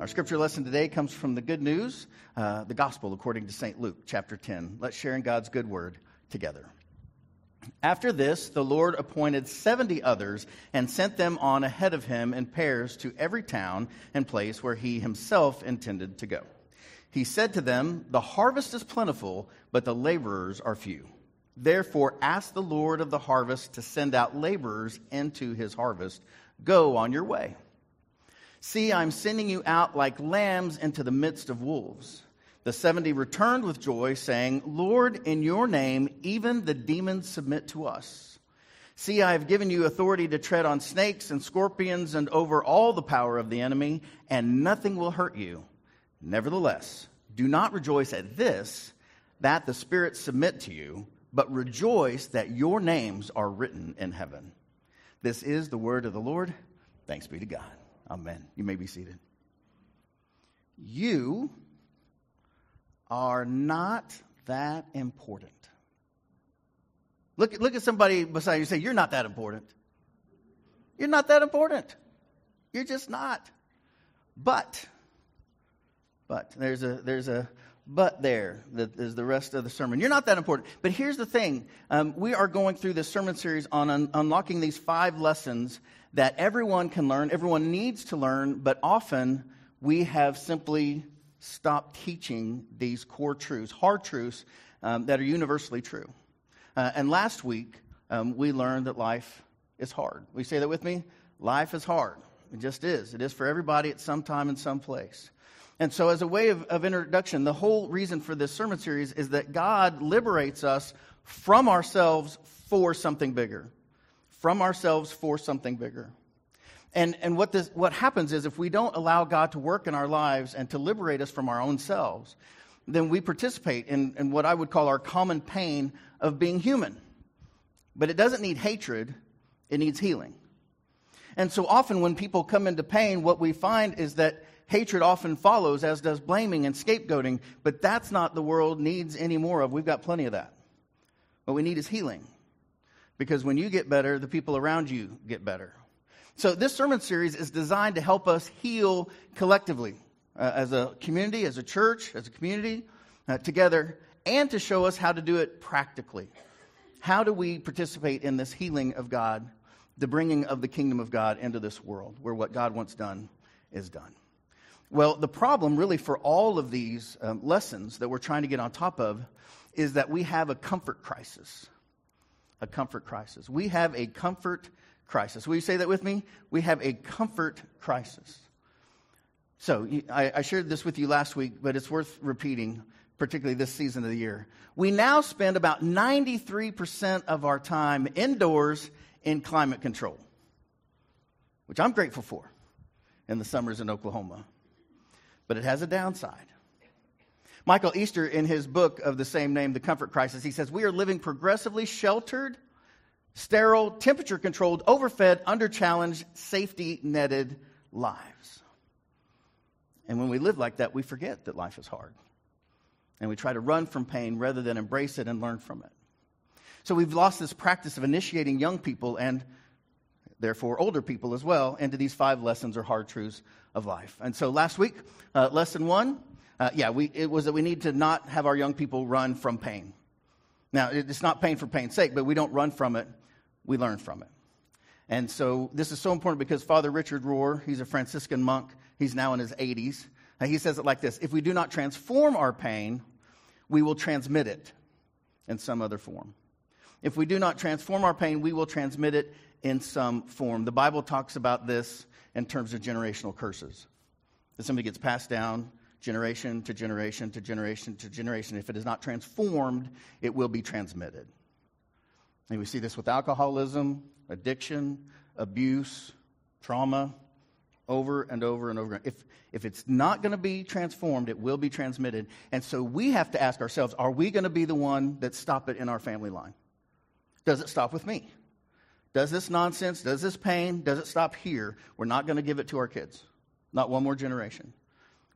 Our scripture lesson today comes from the good news, uh, the gospel according to St. Luke, chapter 10. Let's share in God's good word together. After this, the Lord appointed 70 others and sent them on ahead of him in pairs to every town and place where he himself intended to go. He said to them, The harvest is plentiful, but the laborers are few. Therefore, ask the Lord of the harvest to send out laborers into his harvest. Go on your way. See, I'm sending you out like lambs into the midst of wolves. The 70 returned with joy, saying, Lord, in your name, even the demons submit to us. See, I have given you authority to tread on snakes and scorpions and over all the power of the enemy, and nothing will hurt you. Nevertheless, do not rejoice at this, that the spirits submit to you, but rejoice that your names are written in heaven. This is the word of the Lord. Thanks be to God. Amen. You may be seated. You are not that important. Look, look at somebody beside you and say, You're not that important. You're not that important. You're just not. But, but, there's a, there's a but there that is the rest of the sermon. You're not that important. But here's the thing um, we are going through this sermon series on un- unlocking these five lessons that everyone can learn, everyone needs to learn, but often we have simply stopped teaching these core truths, hard truths um, that are universally true. Uh, and last week, um, we learned that life is hard. We say that with me? Life is hard. It just is. It is for everybody at some time and some place. And so, as a way of, of introduction, the whole reason for this sermon series is that God liberates us from ourselves for something bigger from ourselves for something bigger. And, and what, this, what happens is if we don't allow God to work in our lives and to liberate us from our own selves, then we participate in, in what I would call our common pain of being human. But it doesn't need hatred, it needs healing. And so often when people come into pain, what we find is that hatred often follows, as does blaming and scapegoating. But that's not the world needs any more of. We've got plenty of that. What we need is healing. Because when you get better, the people around you get better. So, this sermon series is designed to help us heal collectively uh, as a community, as a church, as a community, uh, together, and to show us how to do it practically. How do we participate in this healing of God, the bringing of the kingdom of God into this world where what God wants done is done? Well, the problem, really, for all of these um, lessons that we're trying to get on top of is that we have a comfort crisis a comfort crisis. We have a comfort crisis. Will you say that with me? We have a comfort crisis. So, I, I shared this with you last week, but it's worth repeating, particularly this season of the year. We now spend about 93% of our time indoors in climate control, which I'm grateful for in the summers in Oklahoma. But it has a downside. Michael Easter, in his book of the same name, The Comfort Crisis, he says, We are living progressively sheltered, sterile, temperature controlled, overfed, under challenged, safety netted lives. And when we live like that, we forget that life is hard. And we try to run from pain rather than embrace it and learn from it. So we've lost this practice of initiating young people and therefore older people as well into these five lessons or hard truths of life. And so last week, uh, lesson one uh, yeah, we, it was that we need to not have our young people run from pain. Now, it's not pain for pain's sake, but we don't run from it, we learn from it. And so this is so important because Father Richard Rohr, he's a Franciscan monk, he's now in his 80s. Uh, he says it like this If we do not transform our pain, we will transmit it in some other form. If we do not transform our pain, we will transmit it in some form. The Bible talks about this in terms of generational curses. That somebody gets passed down generation to generation to generation to generation. If it is not transformed, it will be transmitted. And we see this with alcoholism, addiction, abuse, trauma, over and over and over. If, if it's not going to be transformed, it will be transmitted. And so we have to ask ourselves are we going to be the one that stop it in our family line? Does it stop with me? Does this nonsense, does this pain, does it stop here? We're not going to give it to our kids. Not one more generation.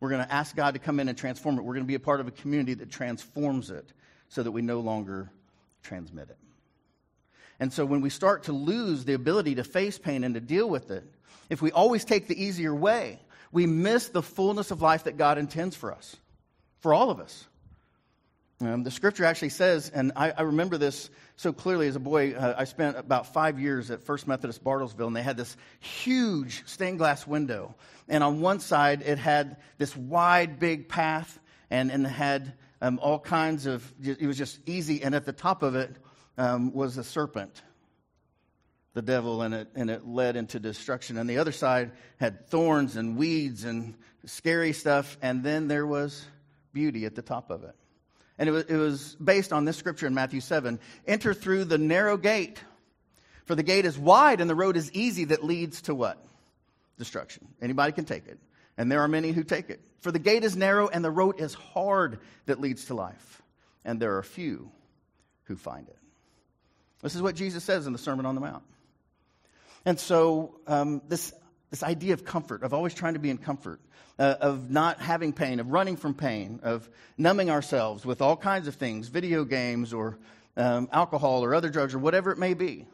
We're going to ask God to come in and transform it. We're going to be a part of a community that transforms it so that we no longer transmit it. And so when we start to lose the ability to face pain and to deal with it, if we always take the easier way, we miss the fullness of life that God intends for us, for all of us. Um, the scripture actually says, and I, I, remember this so clearly as a boy. Uh, I spent about five years at First Methodist Bartlesville, and they had this huge stained glass window. And on one side, it had this wide, big path, and, and it had um, all kinds of, it was just easy. And at the top of it um, was a serpent, the devil, and it, and it led into destruction. And the other side had thorns and weeds and scary stuff. And then there was beauty at the top of it. And it was, it was based on this scripture in Matthew 7 Enter through the narrow gate, for the gate is wide and the road is easy that leads to what? Destruction. Anybody can take it. And there are many who take it. For the gate is narrow and the road is hard that leads to life. And there are few who find it. This is what Jesus says in the Sermon on the Mount. And so, um, this, this idea of comfort, of always trying to be in comfort, uh, of not having pain, of running from pain, of numbing ourselves with all kinds of things, video games or um, alcohol or other drugs or whatever it may be.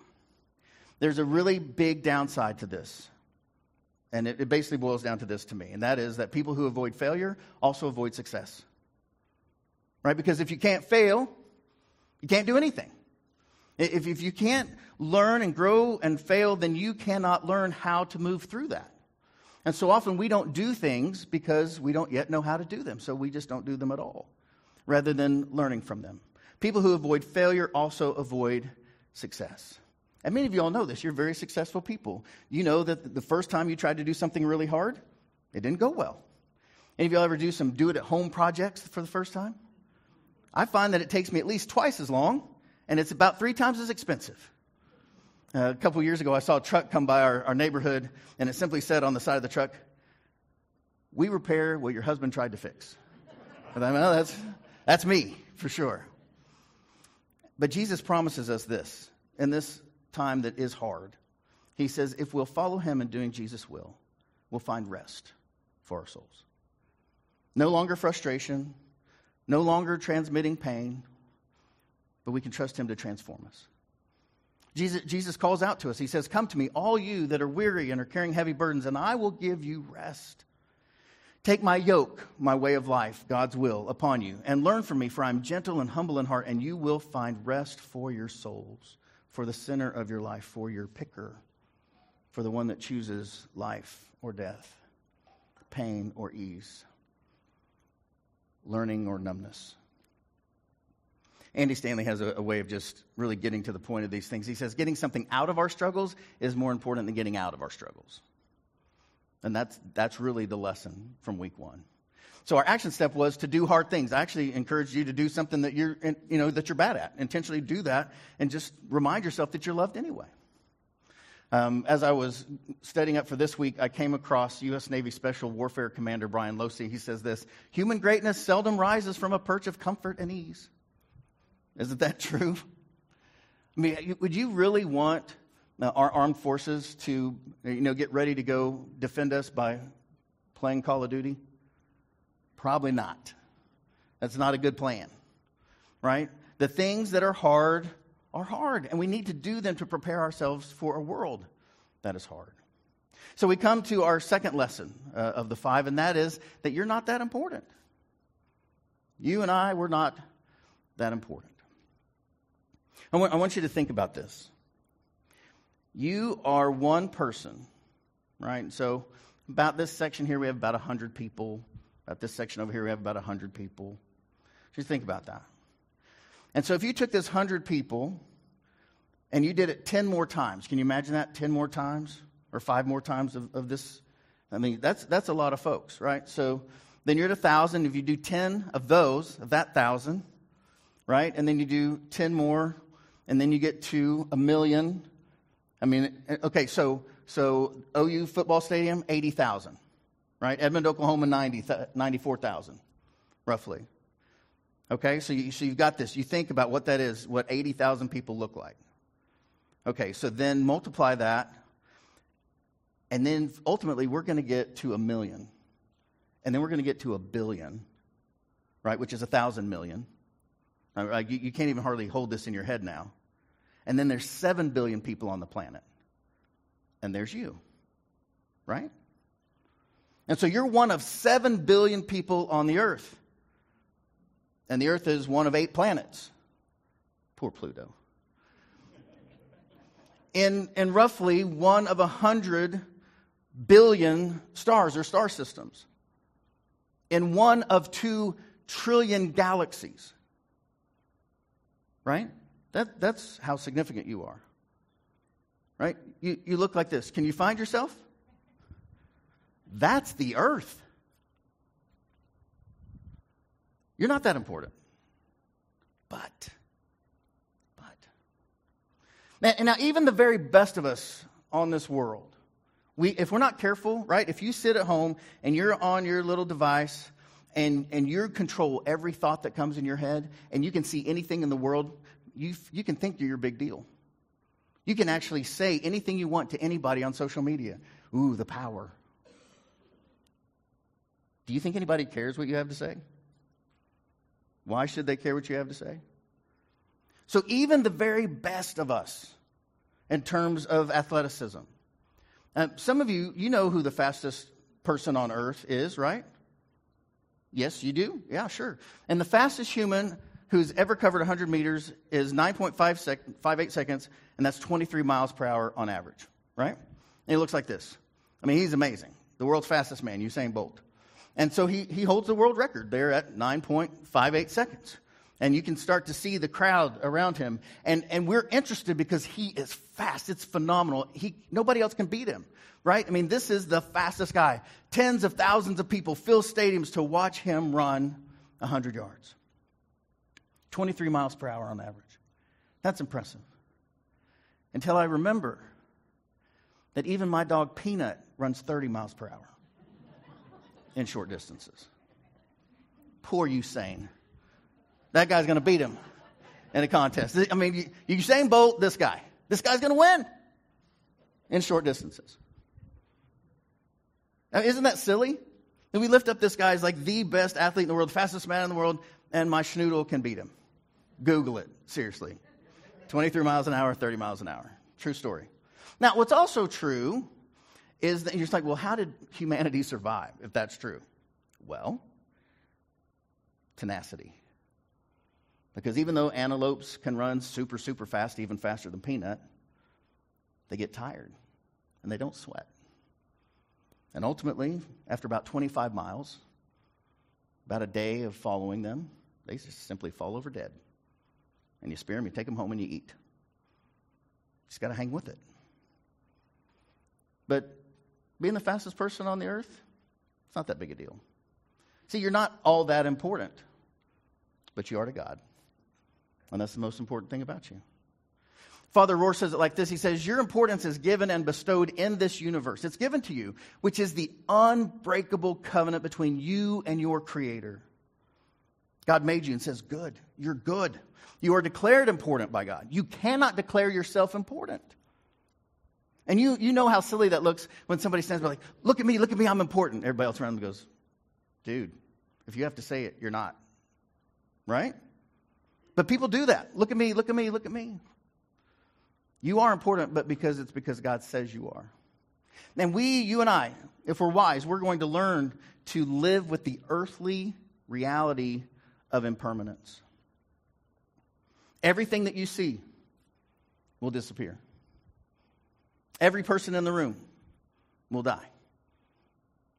There's a really big downside to this. And it, it basically boils down to this to me, and that is that people who avoid failure also avoid success. Right? Because if you can't fail, you can't do anything. If, if you can't learn and grow and fail, then you cannot learn how to move through that. And so often we don't do things because we don't yet know how to do them. So we just don't do them at all rather than learning from them. People who avoid failure also avoid success. And many of you all know this. You're very successful people. You know that the first time you tried to do something really hard, it didn't go well. Any of y'all ever do some do it at home projects for the first time? I find that it takes me at least twice as long, and it's about three times as expensive. Uh, a couple years ago, I saw a truck come by our, our neighborhood, and it simply said on the side of the truck, We repair what your husband tried to fix. And I mean, well, that's, that's me, for sure. But Jesus promises us this in this time that is hard. He says, if we'll follow him in doing Jesus' will, we'll find rest for our souls. No longer frustration, no longer transmitting pain, but we can trust him to transform us. Jesus, Jesus calls out to us. He says, Come to me, all you that are weary and are carrying heavy burdens, and I will give you rest. Take my yoke, my way of life, God's will, upon you, and learn from me, for I am gentle and humble in heart, and you will find rest for your souls, for the center of your life, for your picker, for the one that chooses life or death, pain or ease, learning or numbness. Andy Stanley has a, a, way of just really getting to the point of these things. He says getting something out of our struggles is more important than getting out of our struggles. And that's, that's really the lesson from week one. So our action step was to do hard things. I actually encouraged you to do something that you're, you know, that you're bad at. Intentionally do that and just remind yourself that you're loved anyway. Um, as I was studying up for this week, I came across U.S. Navy Special Warfare Commander Brian Losey. He says this Human greatness seldom rises from a perch of comfort and ease. Isn't that true? I mean, would you really want uh, our armed forces to, you know, get ready to go defend us by playing Call of Duty? Probably not. That's not a good plan, right? The things that are hard are hard, and we need to do them to prepare ourselves for a world that is hard. So we come to our second lesson uh, of the five, and that is that you're not that important. You and I, we're not that important. I want, want you to think about this. You are one person, right? So, about this section here, we have about 100 people. About this section over here, we have about 100 people. Just think about that. And so, if you took this 100 people and you did it 10 more times, can you imagine that? 10 more times or five more times of, of this? I mean, that's, that's a lot of folks, right? So, then you're at 1,000. If you do 10 of those, of that 1,000, right? And then you do 10 more and then you get to a million. I mean, okay, so so OU football stadium, 80,000, right? Edmond, Oklahoma, 90, 94,000, roughly. Okay, so, you, so you've got this. You think about what that is, what 80,000 people look like. Okay, so then multiply that, and then ultimately we're going to get to a million. And then we're going to get to a billion, right, which is a thousand million. You, you can't even hardly hold this in your head now. And then there's 7 billion people on the planet. And there's you. Right? And so you're one of 7 billion people on the earth. And the earth is one of eight planets. Poor Pluto. In, in roughly one of a hundred billion stars or star systems. In one of two trillion galaxies. Right? That, that's how significant you are. Right? You, you look like this. Can you find yourself? That's the earth. You're not that important. But, but. And now, even the very best of us on this world, we, if we're not careful, right? If you sit at home and you're on your little device and, and you control every thought that comes in your head and you can see anything in the world, you, you can think you're your big deal. You can actually say anything you want to anybody on social media. Ooh, the power. Do you think anybody cares what you have to say? Why should they care what you have to say? So, even the very best of us, in terms of athleticism, uh, some of you, you know who the fastest person on earth is, right? Yes, you do? Yeah, sure. And the fastest human who's ever covered 100 meters is 9.58 sec- seconds, and that's 23 miles per hour on average, right? And he looks like this. I mean, he's amazing. The world's fastest man, Usain Bolt. And so he, he holds the world record there at 9.58 seconds. And you can start to see the crowd around him. And, and we're interested because he is fast. It's phenomenal. He, nobody else can beat him, right? I mean, this is the fastest guy. Tens of thousands of people fill stadiums to watch him run 100 yards. 23 miles per hour on average. That's impressive. Until I remember that even my dog Peanut runs 30 miles per hour in short distances. Poor Usain. That guy's going to beat him in a contest. I mean, Usain Bolt, this guy. This guy's going to win in short distances. Now, isn't that silly? And we lift up this guy as like the best athlete in the world, fastest man in the world, and my schnoodle can beat him. Google it, seriously. 23 miles an hour, 30 miles an hour. True story. Now, what's also true is that you're just like, well, how did humanity survive if that's true? Well, tenacity. Because even though antelopes can run super, super fast, even faster than Peanut, they get tired and they don't sweat. And ultimately, after about 25 miles, about a day of following them, they just simply fall over dead. And you spear them, you take them home, and you eat. You just got to hang with it. But being the fastest person on the earth, it's not that big a deal. See, you're not all that important, but you are to God. And that's the most important thing about you. Father Rohr says it like this He says, Your importance is given and bestowed in this universe. It's given to you, which is the unbreakable covenant between you and your Creator. God made you and says, Good. You're good. You are declared important by God. You cannot declare yourself important. And you, you know how silly that looks when somebody stands by like, look at me, look at me, I'm important. Everybody else around them goes, dude, if you have to say it, you're not. Right? But people do that. Look at me, look at me, look at me. You are important, but because it's because God says you are. And we, you and I, if we're wise, we're going to learn to live with the earthly reality of impermanence. Everything that you see will disappear. Every person in the room will die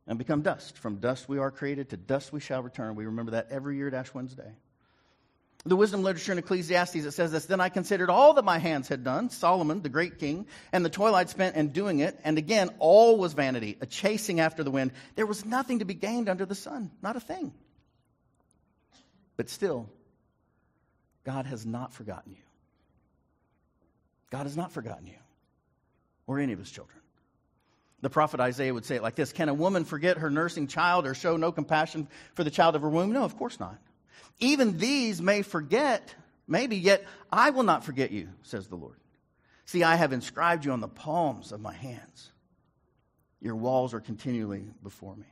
and become dust. From dust we are created, to dust we shall return. We remember that every year at Ash Wednesday. The wisdom literature in Ecclesiastes, it says this Then I considered all that my hands had done, Solomon, the great king, and the toil I'd spent in doing it. And again, all was vanity, a chasing after the wind. There was nothing to be gained under the sun, not a thing. But still, God has not forgotten you. God has not forgotten you or any of his children. The prophet Isaiah would say it like this Can a woman forget her nursing child or show no compassion for the child of her womb? No, of course not. Even these may forget, maybe, yet I will not forget you, says the Lord. See, I have inscribed you on the palms of my hands. Your walls are continually before me.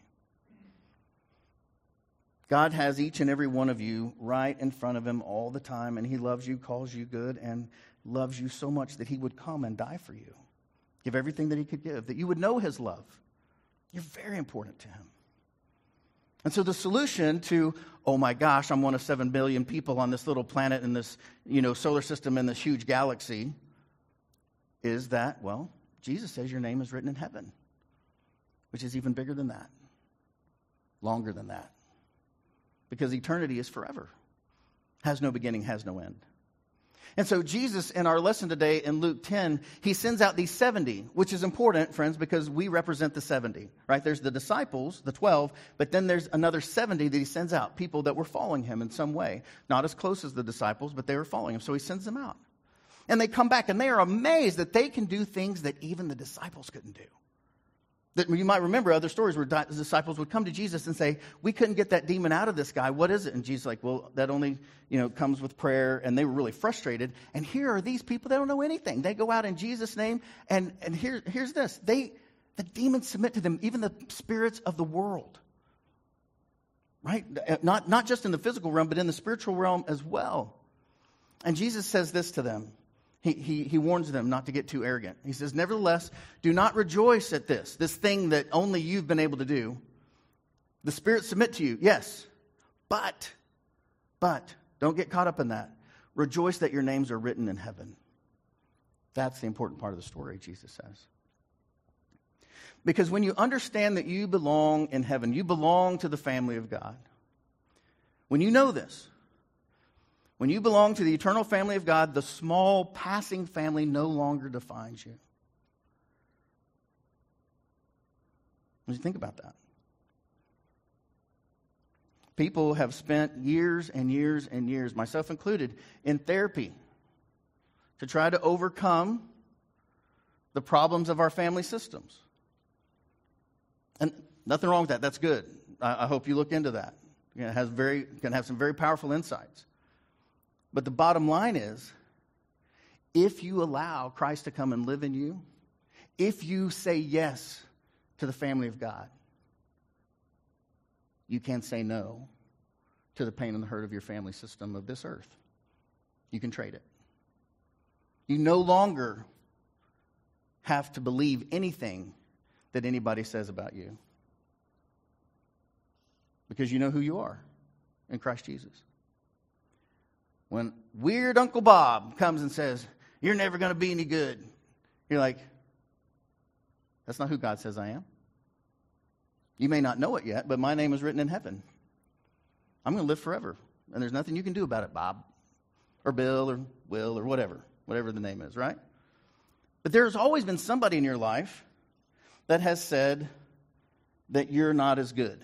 God has each and every one of you right in front of him all the time, and he loves you, calls you good, and loves you so much that he would come and die for you give everything that he could give, that you would know his love, You're very important to him. And so the solution to, oh my gosh, I'm one of seven billion people on this little planet in this, you know, solar system in this huge galaxy, is that, well, Jesus says your name is written in heaven, which is even bigger than that, longer than that. Because eternity is forever, has no beginning, has no end. And so, Jesus, in our lesson today in Luke 10, he sends out these 70, which is important, friends, because we represent the 70, right? There's the disciples, the 12, but then there's another 70 that he sends out, people that were following him in some way. Not as close as the disciples, but they were following him. So he sends them out. And they come back and they are amazed that they can do things that even the disciples couldn't do. That you might remember other stories where disciples would come to Jesus and say, "We couldn't get that demon out of this guy. What is it?" And Jesus like, "Well, that only you know comes with prayer." And they were really frustrated. And here are these people; they don't know anything. They go out in Jesus' name, and and here, here's this: they the demons submit to them, even the spirits of the world. Right? Not not just in the physical realm, but in the spiritual realm as well. And Jesus says this to them. He, he, he warns them not to get too arrogant. He says, Nevertheless, do not rejoice at this, this thing that only you've been able to do. The Spirit submit to you, yes, but, but, don't get caught up in that. Rejoice that your names are written in heaven. That's the important part of the story, Jesus says. Because when you understand that you belong in heaven, you belong to the family of God. When you know this, when you belong to the eternal family of God, the small passing family no longer defines you. What do you think about that? People have spent years and years and years, myself included, in therapy to try to overcome the problems of our family systems. And nothing wrong with that. That's good. I, hope you look into that. It has very, can have some very powerful insights. But the bottom line is if you allow Christ to come and live in you, if you say yes to the family of God, you can't say no to the pain and the hurt of your family system of this earth. You can trade it. You no longer have to believe anything that anybody says about you because you know who you are in Christ Jesus. When weird Uncle Bob comes and says, You're never going to be any good, you're like, That's not who God says I am. You may not know it yet, but my name is written in heaven. I'm going to live forever. And there's nothing you can do about it, Bob, or Bill, or Will, or whatever, whatever the name is, right? But there's always been somebody in your life that has said that you're not as good.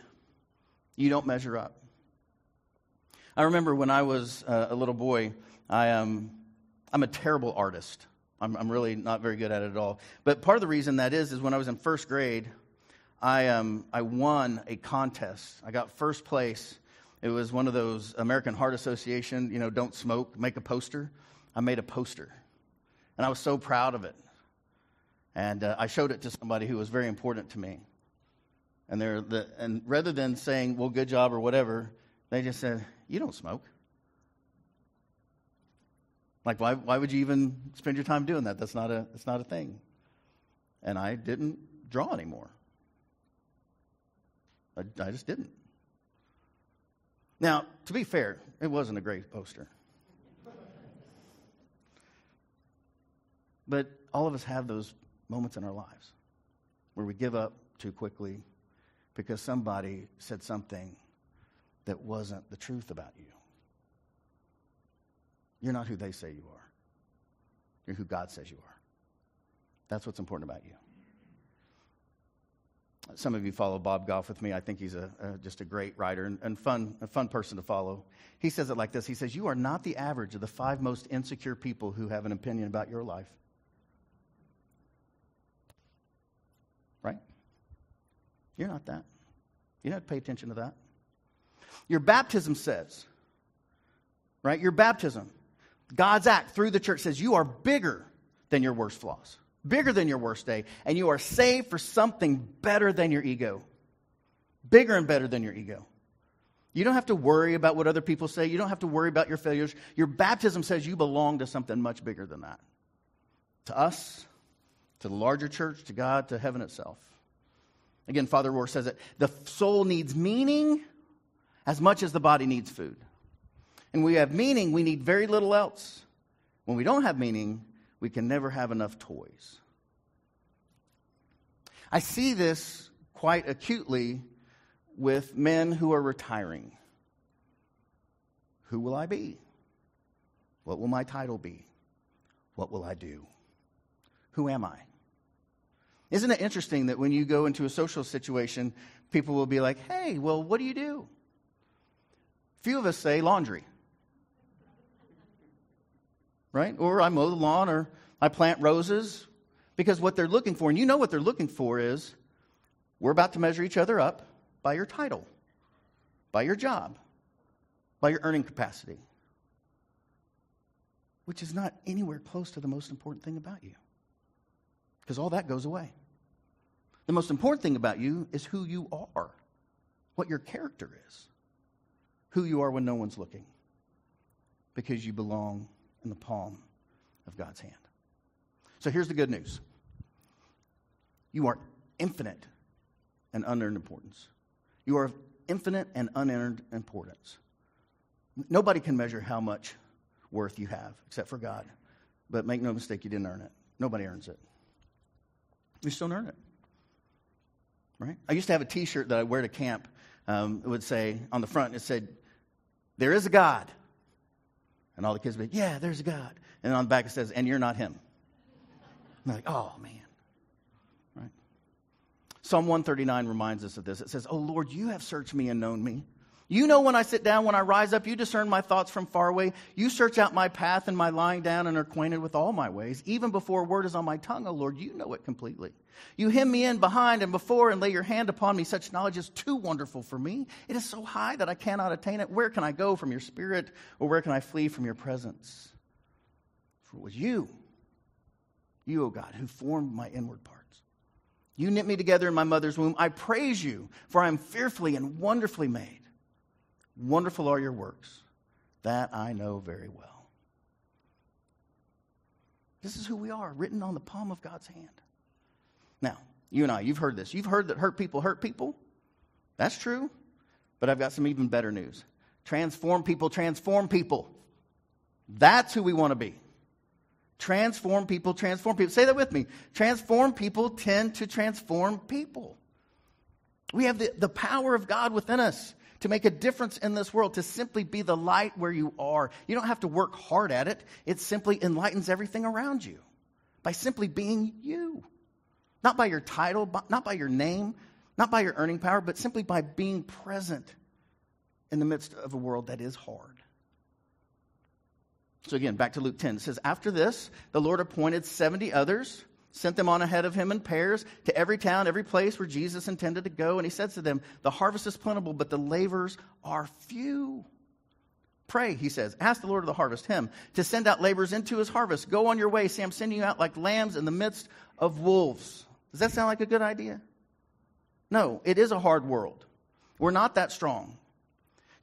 You don't measure up. I remember when I was uh, a little boy, I, um, I'm a terrible artist. I'm, I'm, really not very good at it at all. But part of the reason that is, is when I was in first grade, I, um, I won a contest. I got first place. It was one of those American Heart Association, you know, don't smoke, make a poster. I made a poster. And I was so proud of it. And uh, I showed it to somebody who was very important to me. And, they're the, and rather than saying, well, good job or whatever, they just said, You don't smoke. Like, why, why would you even spend your time doing that? That's not, a, that's not a thing. And I didn't draw anymore. I, I just didn't. Now, to be fair, it wasn't a great poster. But all of us have those moments in our lives where we give up too quickly because somebody said something that wasn't the truth about you. You're not who they say you are, you're who God says you are. That's what's important about you. Some of you follow Bob Goff with me. I think he's a, a just a great writer and, and fun, a fun person to follow. He says it like this He says, You are not the average of the five most insecure people who have an opinion about your life. Right? You're not that. You don't pay attention to that. Your baptism says, right? Your baptism, God's act through the church says you are bigger than your worst flaws, bigger than your worst day, and you are saved for something better than your ego. Bigger and better than your ego. You don't have to worry about what other people say. You don't have to worry about your failures. Your baptism says you belong to something much bigger than that. To us, to the larger church, to God, to heaven itself. Again, Father Rohr says it the soul needs meaning as much as the body needs food. And we have meaning, we need very little else. When we don't have meaning, we can never have enough toys. I see this quite acutely with men who are retiring. Who will I be? What will my title be? What will I do? Who am I? Isn't it interesting that when you go into a social situation, people will be like, hey, well, what do you do? Few of us say laundry. Right? Or I mow the lawn or I plant roses. Because what they're looking for, and you know what they're looking for, is we're about to measure each other up by your title, by your job, by your earning capacity, which is not anywhere close to the most important thing about you. Because all that goes away. The most important thing about you is who you are, what your character is, who you are when no one's looking, because you belong in the palm of God's hand. So here's the good news you are infinite and unearned importance. You are of infinite and unearned importance. Nobody can measure how much worth you have except for God. But make no mistake, you didn't earn it. Nobody earns it. You still earn it. Right? I used to have a t shirt that I wear to camp. Um, it would say on the front, it said, There is a God. And all the kids would be, Yeah, there's a God. And on the back it says, And you're not him. They're like, Oh, man. Right? Psalm 139 reminds us of this. It says, Oh, Lord, you have searched me and known me. You know when I sit down, when I rise up, you discern my thoughts from far away. You search out my path and my lying down and are acquainted with all my ways. Even before a word is on my tongue, O Lord, you know it completely. You hem me in behind and before and lay your hand upon me. Such knowledge is too wonderful for me. It is so high that I cannot attain it. Where can I go from your spirit or where can I flee from your presence? For it was you, you, O God, who formed my inward parts. You knit me together in my mother's womb. I praise you, for I am fearfully and wonderfully made. Wonderful are your works. That I know very well. This is who we are, written on the palm of God's hand. Now, you and I, you've heard this. You've heard that hurt people hurt people. That's true. But I've got some even better news. Transform people, transform people. That's who we want to be. Transform people, transform people. Say that with me. Transform people tend to transform people. We have the, the power of God within us to make a difference in this world, to simply be the light where you are. You don't have to work hard at it, it simply enlightens everything around you by simply being you. Not by your title, not by your name, not by your earning power, but simply by being present in the midst of a world that is hard. So again, back to Luke 10. It says, After this, the Lord appointed 70 others sent them on ahead of him in pairs to every town, every place where Jesus intended to go. And he said to them, The harvest is plentiful, but the laborers are few. Pray, he says, ask the Lord of the harvest, him, to send out laborers into his harvest. Go on your way. See, I'm sending you out like lambs in the midst of wolves. Does that sound like a good idea? No, it is a hard world. We're not that strong.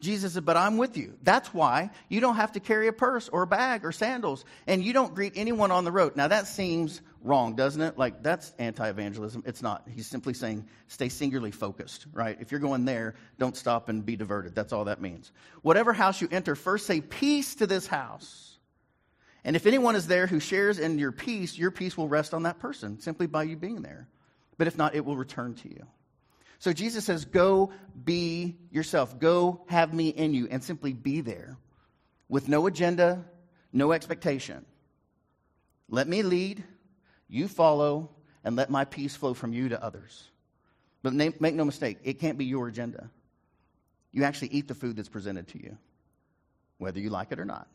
Jesus said, But I'm with you. That's why you don't have to carry a purse or a bag or sandals, and you don't greet anyone on the road. Now, that seems wrong, doesn't it? Like, that's anti evangelism. It's not. He's simply saying, stay singularly focused, right? If you're going there, don't stop and be diverted. That's all that means. Whatever house you enter, first say, Peace to this house. And if anyone is there who shares in your peace, your peace will rest on that person simply by you being there. But if not, it will return to you. So Jesus says, Go be yourself. Go have me in you and simply be there with no agenda, no expectation. Let me lead, you follow, and let my peace flow from you to others. But make no mistake, it can't be your agenda. You actually eat the food that's presented to you, whether you like it or not.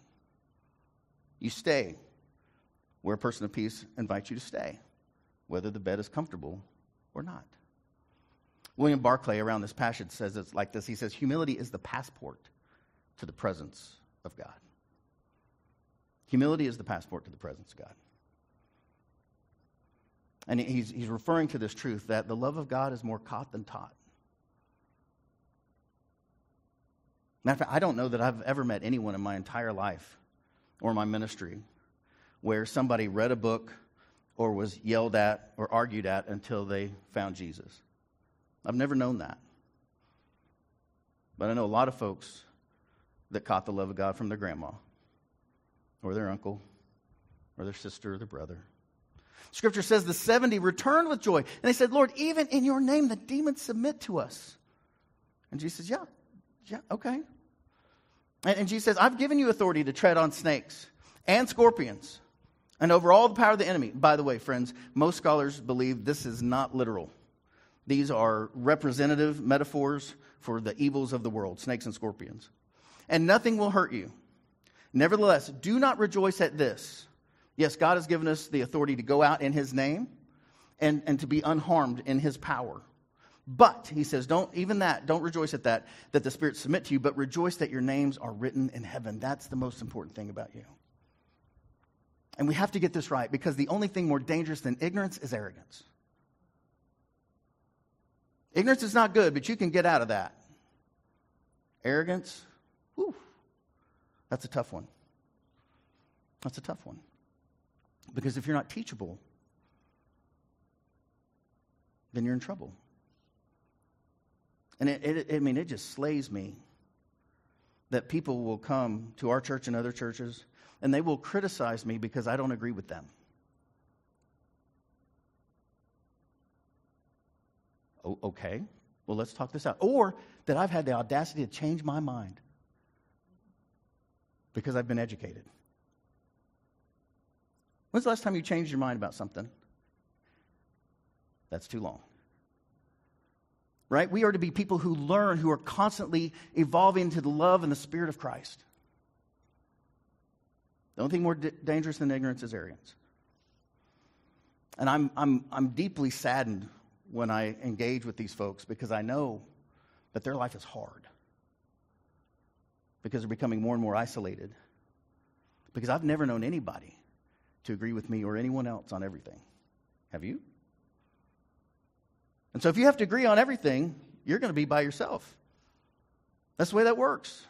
You stay where a person of peace invites you to stay, whether the bed is comfortable or not. William Barclay, around this passage, says it's like this. He says, Humility is the passport to the presence of God. Humility is the passport to the presence of God. And he's, he's referring to this truth that the love of God is more caught than taught. Matter of fact, I don't know that I've ever met anyone in my entire life or my ministry where somebody read a book or was yelled at or argued at until they found Jesus. I've never known that. But I know a lot of folks that caught the love of God from their grandma or their uncle or their sister or their brother. Scripture says the 70 returned with joy. And they said, Lord, even in your name, the demons submit to us. And Jesus says, Yeah, yeah, okay. And, and Jesus says, I've given you authority to tread on snakes and scorpions and over all the power of the enemy. By the way, friends, most scholars believe this is not literal. These are representative metaphors for the evils of the world, snakes and scorpions. And nothing will hurt you. Nevertheless, do not rejoice at this. Yes, God has given us the authority to go out in His name and, and to be unharmed in His power. But, he says, don't, even that, don't rejoice at that, that the Spirit submit to you, but rejoice that your names are written in heaven. That's the most important thing about you. And we have to get this right because the only thing more dangerous than ignorance is arrogance. Ignorance is not good, but you can get out of that. Arrogance, whew, that's a tough one. That's a tough one. Because if you're not teachable, then you're in trouble. And it, it, I mean, it just slays me that people will come to our church and other churches and they will criticize me because I don't agree with them. Okay, well, let's talk this out. Or that I've had the audacity to change my mind because I've been educated. When's the last time you changed your mind about something? That's too long. Right? We are to be people who learn, who are constantly evolving to the love and the Spirit of Christ. The only thing more d- dangerous than ignorance is arrogance. And I'm, I'm, I'm deeply saddened when I engage with these folks because I know that their life is hard. Because they're becoming more and more isolated. Because I've never known anybody to agree with me or anyone else on everything. Have you? And so if you have to agree on everything, you're going to be by yourself. That's the way that works.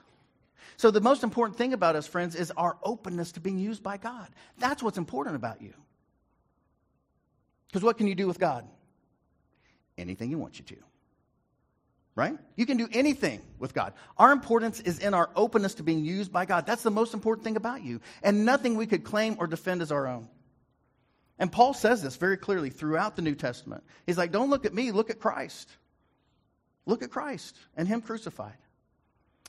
So, the most important thing about us, friends, is our openness to being used by God. That's what's important about you. Because what can you do with God? Anything He wants you to. Right? You can do anything with God. Our importance is in our openness to being used by God. That's the most important thing about you. And nothing we could claim or defend is our own. And Paul says this very clearly throughout the New Testament. He's like, don't look at me, look at Christ. Look at Christ and Him crucified.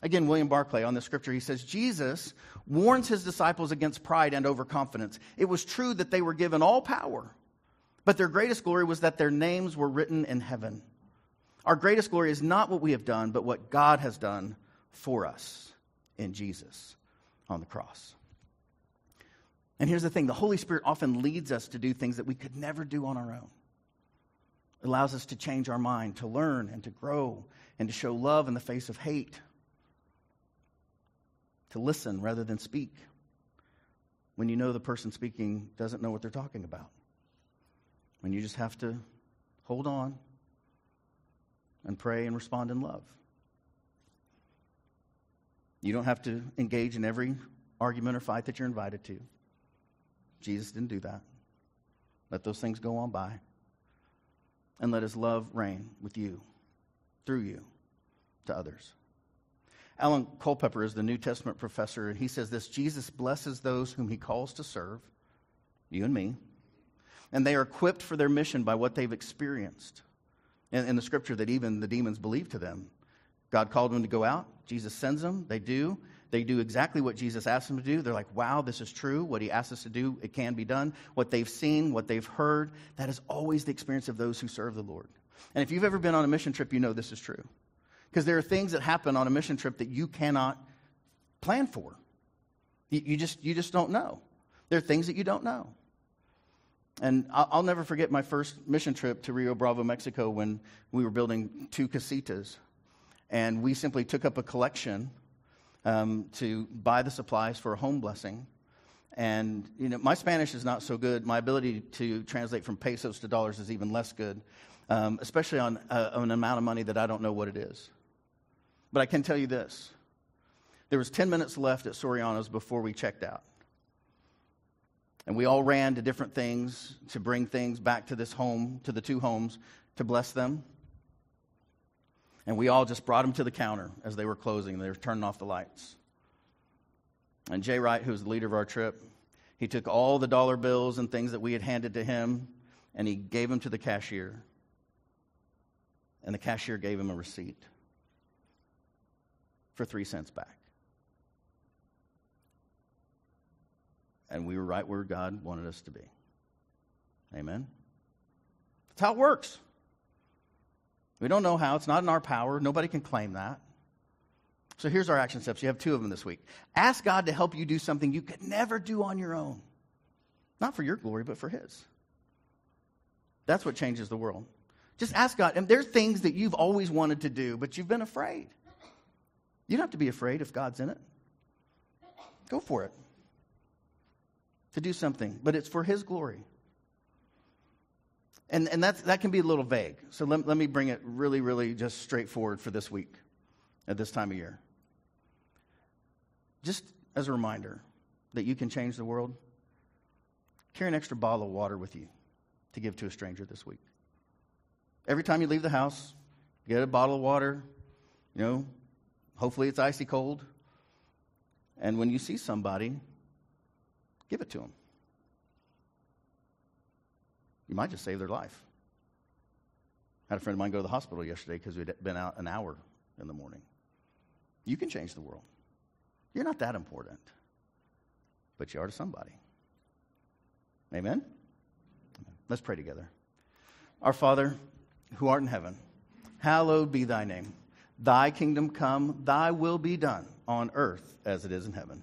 Again, William Barclay on the scripture, he says, Jesus warns his disciples against pride and overconfidence. It was true that they were given all power, but their greatest glory was that their names were written in heaven. Our greatest glory is not what we have done, but what God has done for us in Jesus on the cross. And here's the thing the Holy Spirit often leads us to do things that we could never do on our own. It allows us to change our mind, to learn and to grow, and to show love in the face of hate to listen rather than speak when you know the person speaking doesn't know what they're talking about. When you just have to hold on and pray and respond in love. You don't have to engage in every argument or fight that you're invited to. Jesus didn't do that. Let those things go on by. And let his love reign with you, through you, to others. Alan Culpepper is the New Testament professor, and he says this Jesus blesses those whom he calls to serve, you and me, and they are equipped for their mission by what they've experienced. In, in the scripture, that even the demons believe to them. God called them to go out, Jesus sends them, they do. They do exactly what Jesus asked them to do. They're like, wow, this is true. What he asked us to do, it can be done. What they've seen, what they've heard, that is always the experience of those who serve the Lord. And if you've ever been on a mission trip, you know this is true. Because there are things that happen on a mission trip that you cannot plan for. You, you, just, you just don't know. There are things that you don't know. And I'll, never forget my first mission trip to Rio Bravo, Mexico, when we were building two casitas. And we simply took up a collection um, to buy the supplies for a home blessing. And, you know, my Spanish is not so good. My ability to translate from pesos to dollars is even less good, um, especially on, uh, on an amount of money that I don't know what it is. But I can tell you this there was 10 minutes left at Soriana's before we checked out. And we all ran to different things to bring things back to this home, to the two homes, to bless them. And we all just brought them to the counter as they were closing. And they were turning off the lights. And Jay Wright, who was the leader of our trip, he took all the dollar bills and things that we had handed to him and he gave them to the cashier. And the cashier gave him a receipt for three cents back. And we were right where God wanted us to be. Amen? That's how it works. We don't know how. It's not in our power. Nobody can claim that. So here's our action steps. You have two of them this week. Ask God to help you do something you could never do on your own. Not for your glory, but for His. That's what changes the world. Just ask God. And there's things that you've always wanted to do, but you've been afraid. You don't have to be afraid if God's in it. Go for it. To do something, but it's for His glory. And, and that's, that can be a little vague. So let, let me bring it really, really just straightforward for this week at this time of year. Just as a reminder that you can change the world, carry an extra bottle of water with you to give to a stranger this week. Every time you leave the house, get a bottle of water, you know, hopefully it's icy cold. And when you see somebody, give it to them. You might just save their life. I had a friend of mine go to the hospital yesterday because we'd been out an hour in the morning. You can change the world. You're not that important, but you are to somebody. Amen? Let's pray together. Our Father, who art in heaven, hallowed be thy name. Thy kingdom come, thy will be done on earth as it is in heaven.